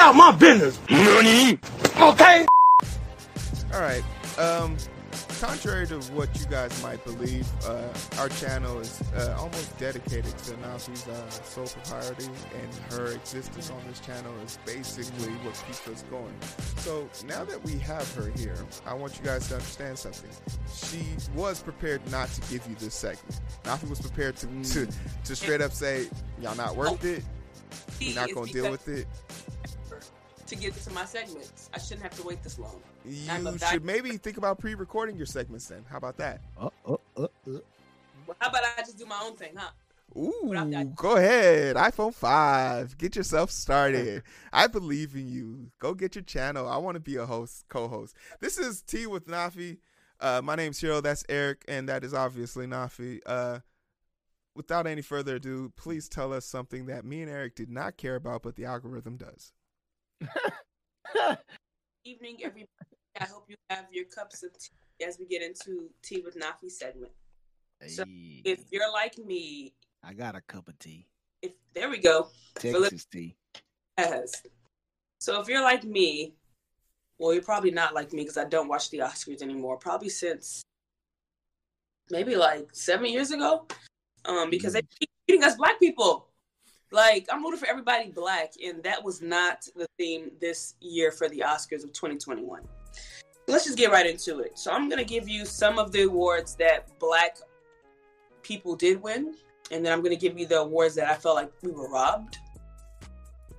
out my business. Money. Okay. All right. Um, contrary to what you guys might believe, uh, our channel is uh, almost dedicated to Nafi's uh, sole propriety, and her existence on this channel is basically what keeps us going. So now that we have her here, I want you guys to understand something. She was prepared not to give you this segment. Nafi was prepared to to, to straight up say, "Y'all not worth it. You're not gonna deal with it." To get to my segments. I shouldn't have to wait this long. I'm a You should maybe think about pre-recording your segments. Then, how about that? Uh, uh, uh, uh. Well, How about I just do my own thing, huh? Without Ooh, that- go ahead. iPhone 5. Get yourself started. I believe in you. Go get your channel. I want to be a host, co-host. This is Tea with Nafi. Uh, my name's Cheryl. That's Eric, and that is obviously Nafi. Uh, without any further ado, please tell us something that me and Eric did not care about, but the algorithm does. Evening, everybody. I hope you have your cups of tea as we get into Tea with Nafi segment. So, If you're like me, I got a cup of tea. if there we go, Texas tea. Yes. So if you're like me, well, you're probably not like me because I don't watch the Oscars anymore. Probably since maybe like seven years ago, um, because they keep treating us black people. Like I'm rooting for everybody black, and that was not the theme this year for the Oscars of 2021. Let's just get right into it. So I'm gonna give you some of the awards that black people did win, and then I'm gonna give you the awards that I felt like we were robbed.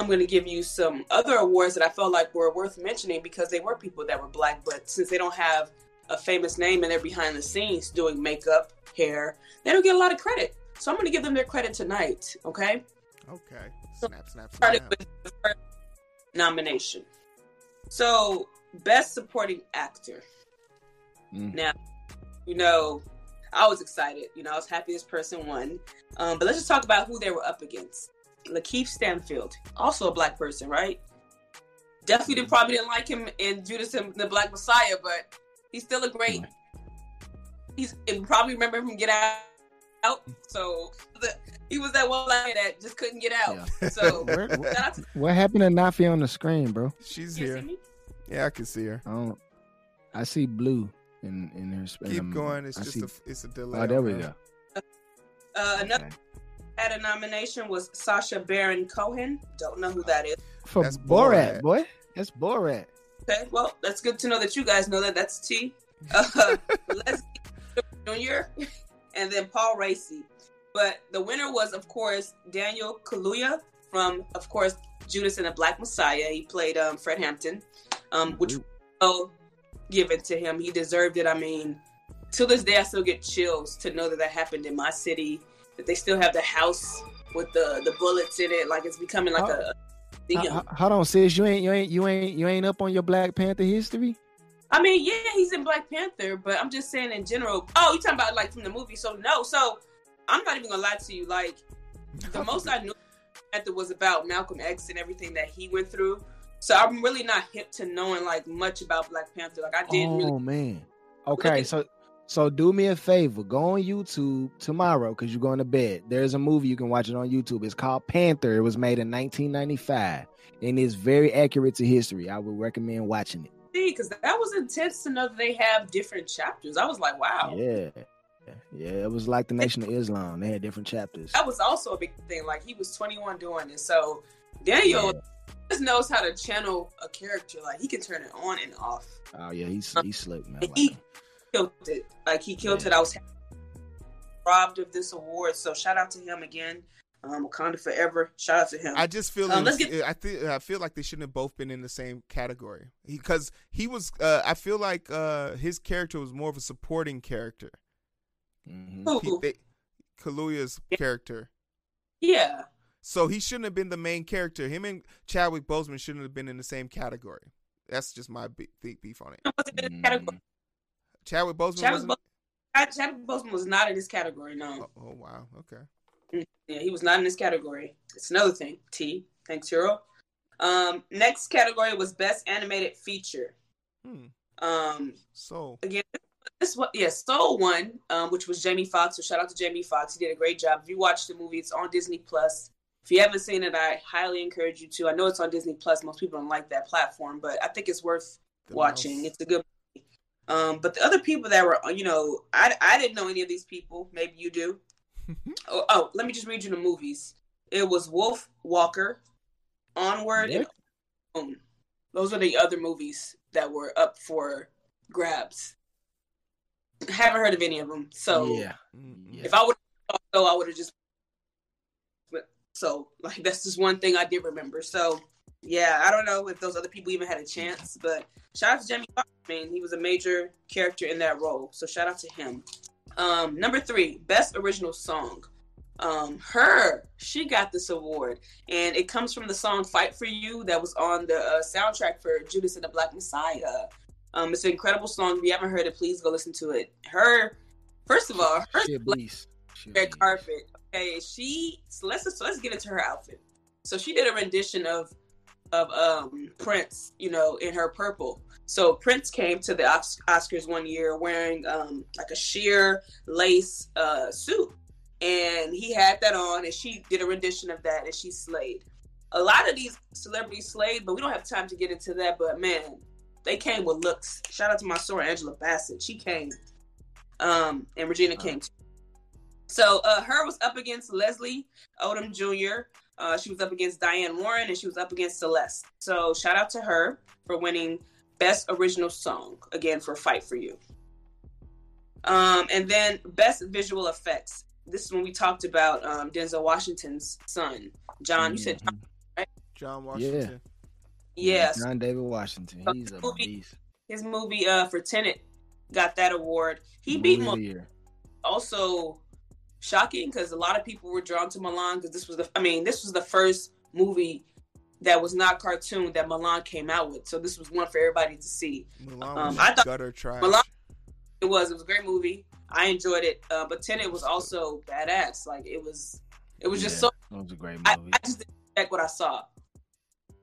I'm going to give you some other awards that I felt like were worth mentioning because they were people that were black, but since they don't have a famous name and they're behind the scenes doing makeup, hair, they don't get a lot of credit. So I'm going to give them their credit tonight, okay? Okay. Snap, snap, Started snap. with the first nomination. So, Best Supporting Actor. Mm. Now, you know, I was excited. You know, I was happy this person won. Um, but let's just talk about who they were up against. Lakeith Stanfield, also a black person, right? Definitely didn't, probably didn't like him in Judas and the Black Messiah, but he's still a great. He's you probably remember him from Get Out. Out. So the, he was that one guy that just couldn't get out. So Where- shout out to What happened to Nafi on the screen, bro? She's you. here. See me? Yeah, I can see her. I don't. I see blue in in her. in Keep them- going. It's I just see- a, it's a delay. Oh, there we go. Uh, another Okay. had a nomination was Sacha Baron Cohen. Don't know who that is. For That's Borat, Borat. boy. That's Borat. Okay, well, that's good to know that you guys know that. That's T. Uh, Leslie Jr. and then Paul Raci. But the winner was, of course, Daniel Kaluuya from, of course, Judas and the Black Messiah. He played um, Fred Hampton, um, which was well given to him. He deserved it. I mean, to this day, I still get chills to know that that happened in my city. That they still have the house with the the bullets in it, like it's becoming like a. H- a h- hold on, sis. You ain't you ain't you ain't you ain't up on your Black Panther history. I mean, yeah, he's in Black Panther, but I'm just saying in general. Oh, you talking about like from the movie? So no, so I'm not even gonna lie to you. Like the most I knew Panther was about Malcolm X and everything that he went through. So I'm really not hip to knowing like much about Black Panther. Like I didn't really oh really. man. Okay, so so do me a favor. Go on YouTube tomorrow because you're going to bed. There's a movie you can watch it on YouTube. It's called Panther. It was made in 1995 and it's very accurate to history. I would recommend watching it. See because that was intense to know that they have different chapters. I was like, wow, Yeah. Yeah, it was like the Nation of Islam. They had different chapters. that was also a big thing. Like he was 21 doing this, so Daniel just knows how to channel a character. Like he can turn it on and off. Oh yeah, he's he's slick, man. And he killed it. Like he killed Yeah. it. I was robbed of this award, so shout out to him again. Um, Wakanda forever. Shout out to him. I just feel Um, was- get- I feel I feel like they shouldn't have both been in the same category because he, was. Uh, I feel like uh, his character was more of a supporting character. Mhm. He, they, Kaluuya's character, yeah, so he shouldn't have been the main character. Him and Chadwick Boseman shouldn't have been in the same category. That's just my big, big beef on it. It wasn't in this category. Mm. Chadwick Boseman Chadwick wasn't. Boseman, Chadwick Boseman was not in this category. No, Oh, oh wow, okay. Yeah, he was not in this category. It's another thing. T. Thanks, Heero. Um, next category was best animated feature. Hmm. Um, So again, this one, yeah, Soul won, um, which was Jamie Foxx. So shout out to Jamie Foxx. He did a great job. If you watch the movie, it's on Disney Plus. If you haven't seen it, I highly encourage you to. I know it's on Disney Plus. Most people don't like that platform, but I think it's worth The watching. Mouse. It's a good movie. Um, but the other people that were, you know, I, I didn't know any of these people. Maybe you do. Oh, oh, let me just read you the movies. It was Wolf Walker, Onward, and Own. Those are the other movies that were up for grabs. Haven't heard of any of them. So yeah, Mm, if I would have so I would have just but so like that's just one thing I did remember. So yeah, I don't know if those other people even had a chance, but shout out to Jamie Foxx. I mean, he was a major character in that role. So shout out to him. Um, number three, best original song. Um, H.E.R., she got this award, and it comes from the song "Fight for You" that was on the uh, soundtrack for Judas and the Black Messiah. Um, it's an incredible song. If you haven't heard it, please go listen to it. Her, first of all, her she a. She red carpet. Okay, she so let's so let's get into her outfit. So she did a rendition of of um Prince, you know, in her purple. So Prince came to the Os- Oscars one year wearing um like a sheer lace uh suit, and he had that on, and she did a rendition of that, and she slayed. A lot of these celebrities slayed, but we don't have time to get into that. But man, they came with looks. Shout out to my soror Angela Bassett. She came, um, and Regina King. too. So uh, H.E.R. was up against Leslie Odom Jr. Uh, she was up against Diane Warren, and she was up against Celeste. So shout out to her for winning Best Original Song again for "Fight for You." Um, and then Best Visual Effects. This is when we talked about um, Denzel Washington's son, John. You said John, Mhm. John Washington. yes. John David Washington. Uh, He's a movie- beast. His movie uh, for Tenet got that award. He beat Movie of Mo- also shocking because a lot of people were drawn to Mulan because this was the I mean this was the first movie that was not cartoon that Mulan came out with. So this was one for everybody to see. Mulan Um, was I thought- gutter trash. Mulan- It was it was a great movie. I enjoyed it, uh, but Tenet was also badass. Like it was it was just Yeah, so It was a great I, movie. I just didn't expect what I saw.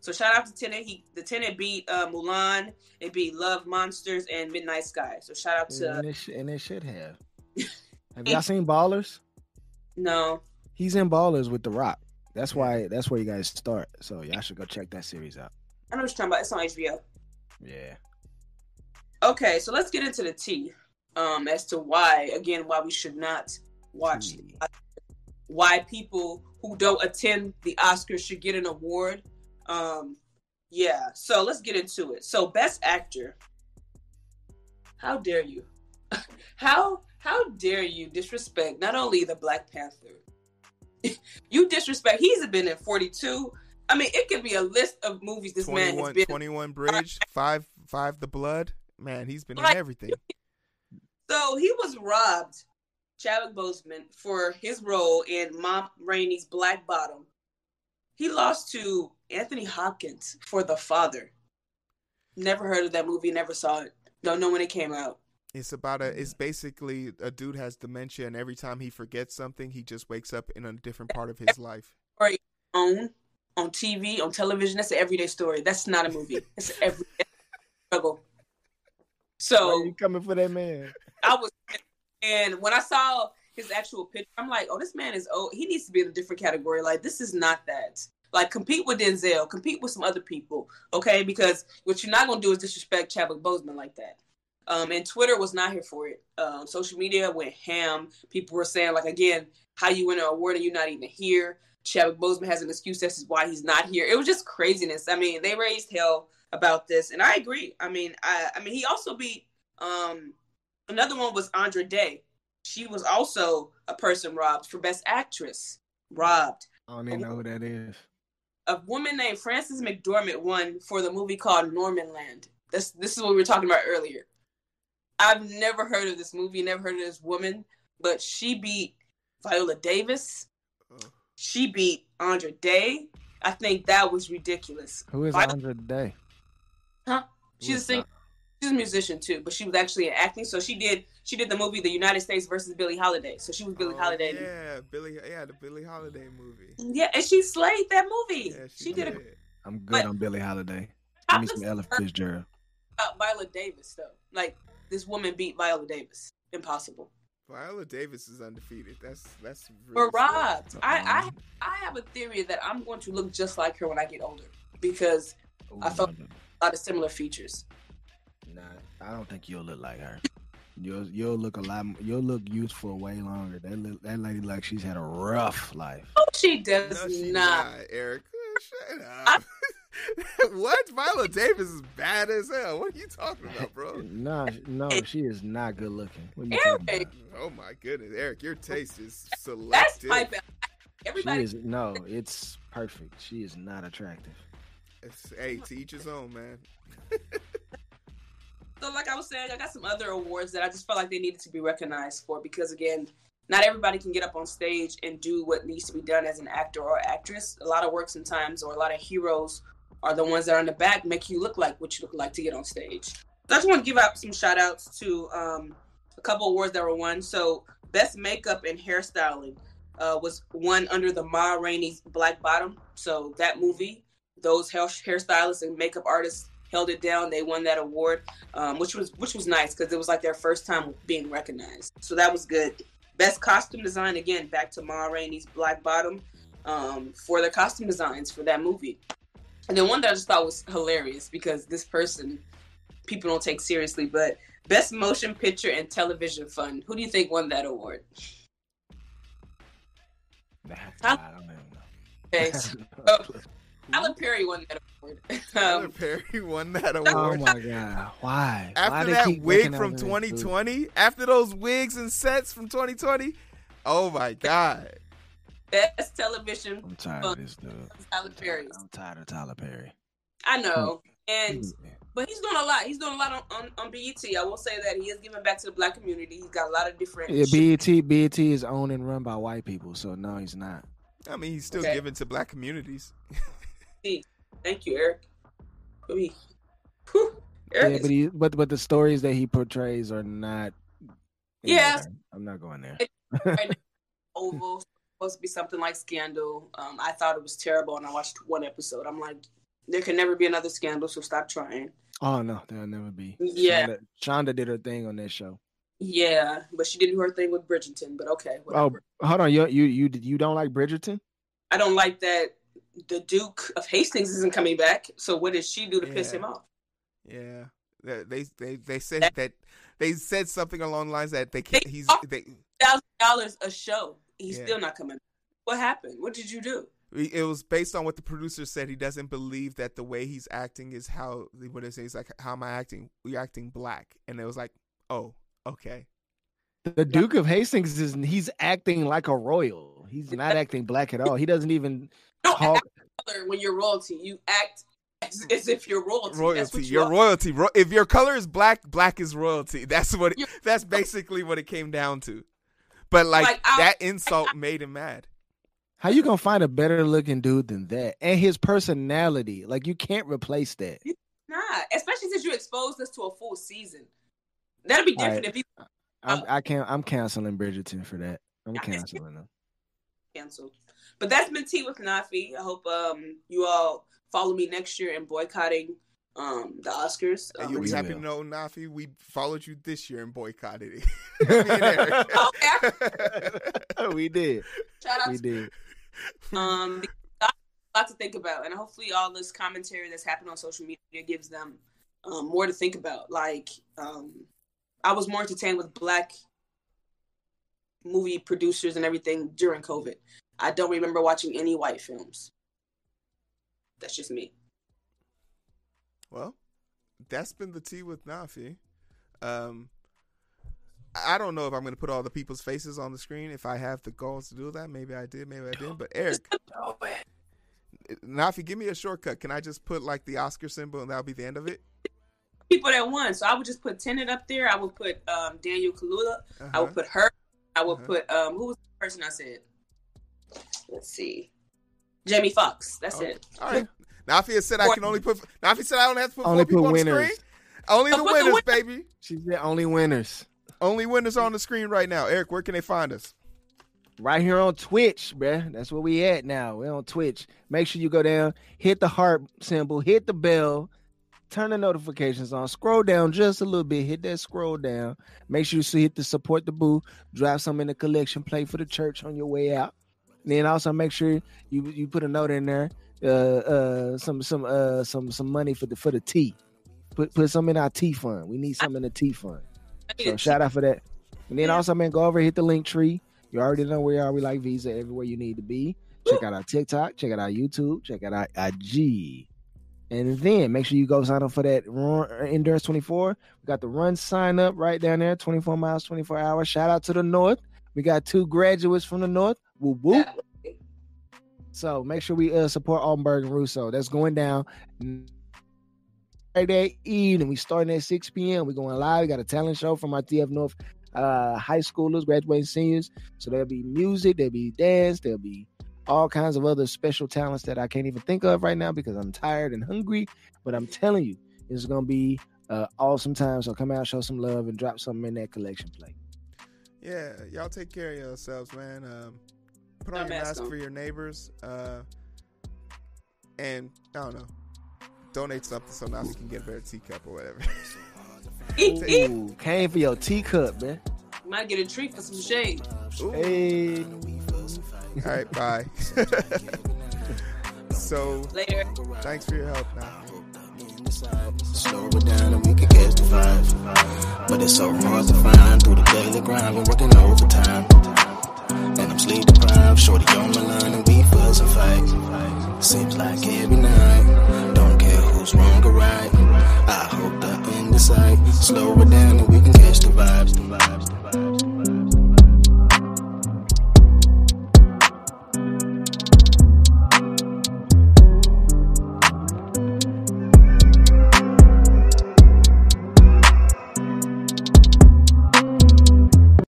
So shout out to Tenet. He the Tenet beat uh, Mulan. It beat Love Monsters and Midnight Sky. So shout out to and, it sh- and it should have. have y'all seen Ballers? no He's in Ballers with The Rock. That's why. That's where you guys start. So y'all should go check that series out. I know what you're talking about. It's on HBO. Yeah. Okay, so let's get into the tea um, as to why, again, why we should not watch, Tea. why people who don't attend the Oscars should get an award. Um, yeah, so let's get into it. So, Best Actor. How dare you? how how dare you disrespect not only the Black Panther, you disrespect. He's been in forty two. I mean, it could be a list of movies this man has 21, been. 21 Bridge, five five The Blood. Man, he's been in everything. So he was robbed, Chadwick Boseman, for his role in Ma Rainey's Black Bottom. He lost to Anthony Hopkins for The Father. Never heard of that movie, never saw it. Don't know when it came out. It's about a. It's mm-hmm. basically a dude has dementia, and every time he forgets something, he just wakes up in a different part of his life. On on TV, on television, that's an everyday story. That's not a movie. It's an everyday struggle. So you coming for that man? I was, and when I saw his actual picture, I'm like, oh, this man is old. He needs to be in a different category. Like, this is not that. Like, compete with Denzel, compete with some other people, okay? Because what you're not gonna do is disrespect Chadwick Boseman like that. Um, and Twitter was not here for it. Um, social media went ham. People were saying, like, again, how you win an award and you're not even here. Chadwick Boseman has an excuse as to why he's not here. It was just craziness. I mean, they raised hell about this, and I agree. I mean, I, I mean, he also beat um, another one was Andra Day. She was also a person robbed for Best Actress. Robbed. I don't even know who that is. A woman named Frances McDormand won for the movie called Nomadland. This this is what we were talking about earlier. I've never heard of this movie, never heard of this woman, but she beat Viola Davis. She beat Andra Day. I think that was ridiculous. Who is Viola- Andra Day? Huh? Who She's a is singer. She's a musician too, but she was actually in acting. So she did she did the movie The United States versus Billie Holiday. So she was Billie Oh, Holiday. Yeah, Billy. Yeah, the Billie Holiday movie. Yeah, and she slayed that movie. Yeah, she, did a I'm good But- on Billie Holiday. I Give me was some Ella Fitzgerald. about Viola Davis though. Like this woman beat Viola Davis. Impossible. Viola Davis is undefeated. That's that's. Really but robbed. I, I um, I have a theory that I'm going to look just like her when I get older because Ooh, I felt no, no. a lot of similar features. Nah, I don't think you'll look like her. You'll you'll look a lot. You'll look youthful way longer. That that lady like she's had a rough life. Oh, she does no, she not. not. Eric, shut up. what? Viola Davis is bad as hell. What are you talking about, bro? no, no, she is not good looking. Eric. Oh my goodness, Eric, your taste is selective. That's my bad. Everybody, is, no, it's perfect. She is not attractive. It's, hey, to each his own, man. so, like I was saying, I got some other awards that I just felt like they needed to be recognized for because, again, not everybody can get up on stage and do what needs to be done as an actor or actress. A lot of work sometimes, or a lot of heroes are the ones that are in the back make you look like what you look like to get on stage. So I just want to give out some shout outs to um, a couple awards that were won. So best makeup and hairstyling uh, was won under the Ma Rainey's Black Bottom. So that movie, those hair hairstylists and makeup artists held it down. They won that award, um, which was which was nice because it was like their first time being recognized. So that was good. Best costume design again, back to Ma Rainey's Black Bottom um, for their costume designs for that movie. And then one that I just thought was hilarious because this person people don't take seriously, but Best Motion Picture and Television Fund. Who do you think won that award? Nah, I don't know. Okay. oh, Tyler Perry won that award. Tyler um, Perry won that award. Oh my god! Why? After Why that wig from 2020, after those wigs and sets from 2020, oh my god! Best television. I'm tired of this dude. Tyler Perry. I'm tired of Tyler Perry. I know, hmm. and but he's doing a lot. He's doing a lot on, on, on BET. I will say that he is giving back to the black community. He's got a lot of different. Yeah, BET BET is owned and run by white people, so no, he's not. I mean, he's still okay. giving to black communities. Thank you, Eric. Whew. Eric yeah, but he, but but the stories that he portrays are not. Yeah, I'm not going there. Oval supposed to be something like Scandal. Um, I thought it was terrible, and I watched one episode. I'm like, there can never be another Scandal, so stop trying. Oh no, there'll never be. Yeah, Shonda, Shonda did her thing on that show. Yeah, but she didn't do her thing with Bridgerton. But okay, oh, whatever. Oh, hold on, you you you you don't like Bridgerton? I don't like that the Duke of Hastings isn't coming back. So what did she do to yeah. piss him off? Yeah, they they they said that, that they said something along the lines that they can't. They he's they thousand dollars a show he's yeah. still not coming. What happened? What did you do? It was based on what the producer said. He doesn't believe that the way he's acting is how what it says. Like, how am I acting? You're acting black, and it was like, oh, okay. The Duke of Hastings is he's acting like a royal. He's not acting black at all. He doesn't even talk. When you're royalty, you act as, as if you're royalty. Royalty, you are royalty. Ro- if your color is black, black is royalty. That's what. It, that's basically what it came down to. But like, like that insult made him mad. How you gonna find a better looking dude than that? And his personality, like you can't replace that. Not, especially since you exposed us to a full season. That'd be different right. if you. I'm, I can't. I'm canceling Bridgerton for that. I'm canceling them. Canceled. But that's been tea with Nafi. I hope um you all follow me next year in boycotting um the Oscars. Um, you'll be happy to know, Nafi, we followed you this year and boycotted it. we did. Shout out we to, did. Um, a lot to think about, and hopefully, all this commentary that's happened on social media gives them um, more to think about. Like, um, I was more entertained with black movie producers and everything during COVID. I don't remember watching any white films. That's just me. Well, that's been the tea with Nafi. Um, I don't know if I'm going to put all the people's faces on the screen. If I have the goals to do that, maybe I did, maybe I didn't. But Eric, Nafi, give me a shortcut. Can I just put like the Oscar symbol and that'll be the end of it? People that won. So I would just put Tenet up there. I would put um, Daniel Kaluuya. Uh-huh. I would put her. I would uh-huh. put um, who was the person I said? Let's see, Jamie Foxx. That's okay. it. All right. Nafi said I can only put. Nafi said I don't have to put only four put people winners. on the screen. Only the winners, the baby. She said only winners. Only winners on the screen right now. Eric, where can they find us? Right here on Twitch, bruh. That's where we at now. We're on Twitch. Make sure you go down, hit the heart symbol, hit the bell, turn the notifications on. Scroll down just a little bit. Hit that scroll down. Make sure you hit the support the boo. Drop some in the collection Play for the church on your way out. And then also make sure you you put a note in there. Uh, uh, some some uh some some money for the for the tea. Put put some in our tea fund. We need some in the tea fund. So shout out for that. And then also, man, go over hit the link tree. You already know where we are we like Visa everywhere you need to be. Check out our TikTok, check out our YouTube, check out our IG. And then make sure you go sign up for that Endurance 24. We got the run sign up right down there, 24 miles, 24 hours. Shout out to the North. We got two graduates from the North. Whoop, whoop. So make sure we uh, support Altenberg and Russo. That's going down Friday evening. We starting at 6 p.m. We're going live. We got a talent show from our TF North uh, high schoolers, graduating seniors. So there'll be music, there'll be dance, there'll be all kinds of other special talents that I can't even think of right now because I'm tired and hungry. But I'm telling you, it's gonna be uh, awesome time. So come out, show some love, and drop something in that collection plate. Yeah, y'all take care of yourselves, man. Um, put on your mask for your neighbors, uh, and I don't know, donate something so now we can get a better teacup or whatever. Ooh, came for your teacup, man. Might get a treat for some shade. Ooh. Hey. All right, bye. so later. Thanks for your help now. Slow it down and we can catch the vibe. But it's so hard to find through the daily grind. Been working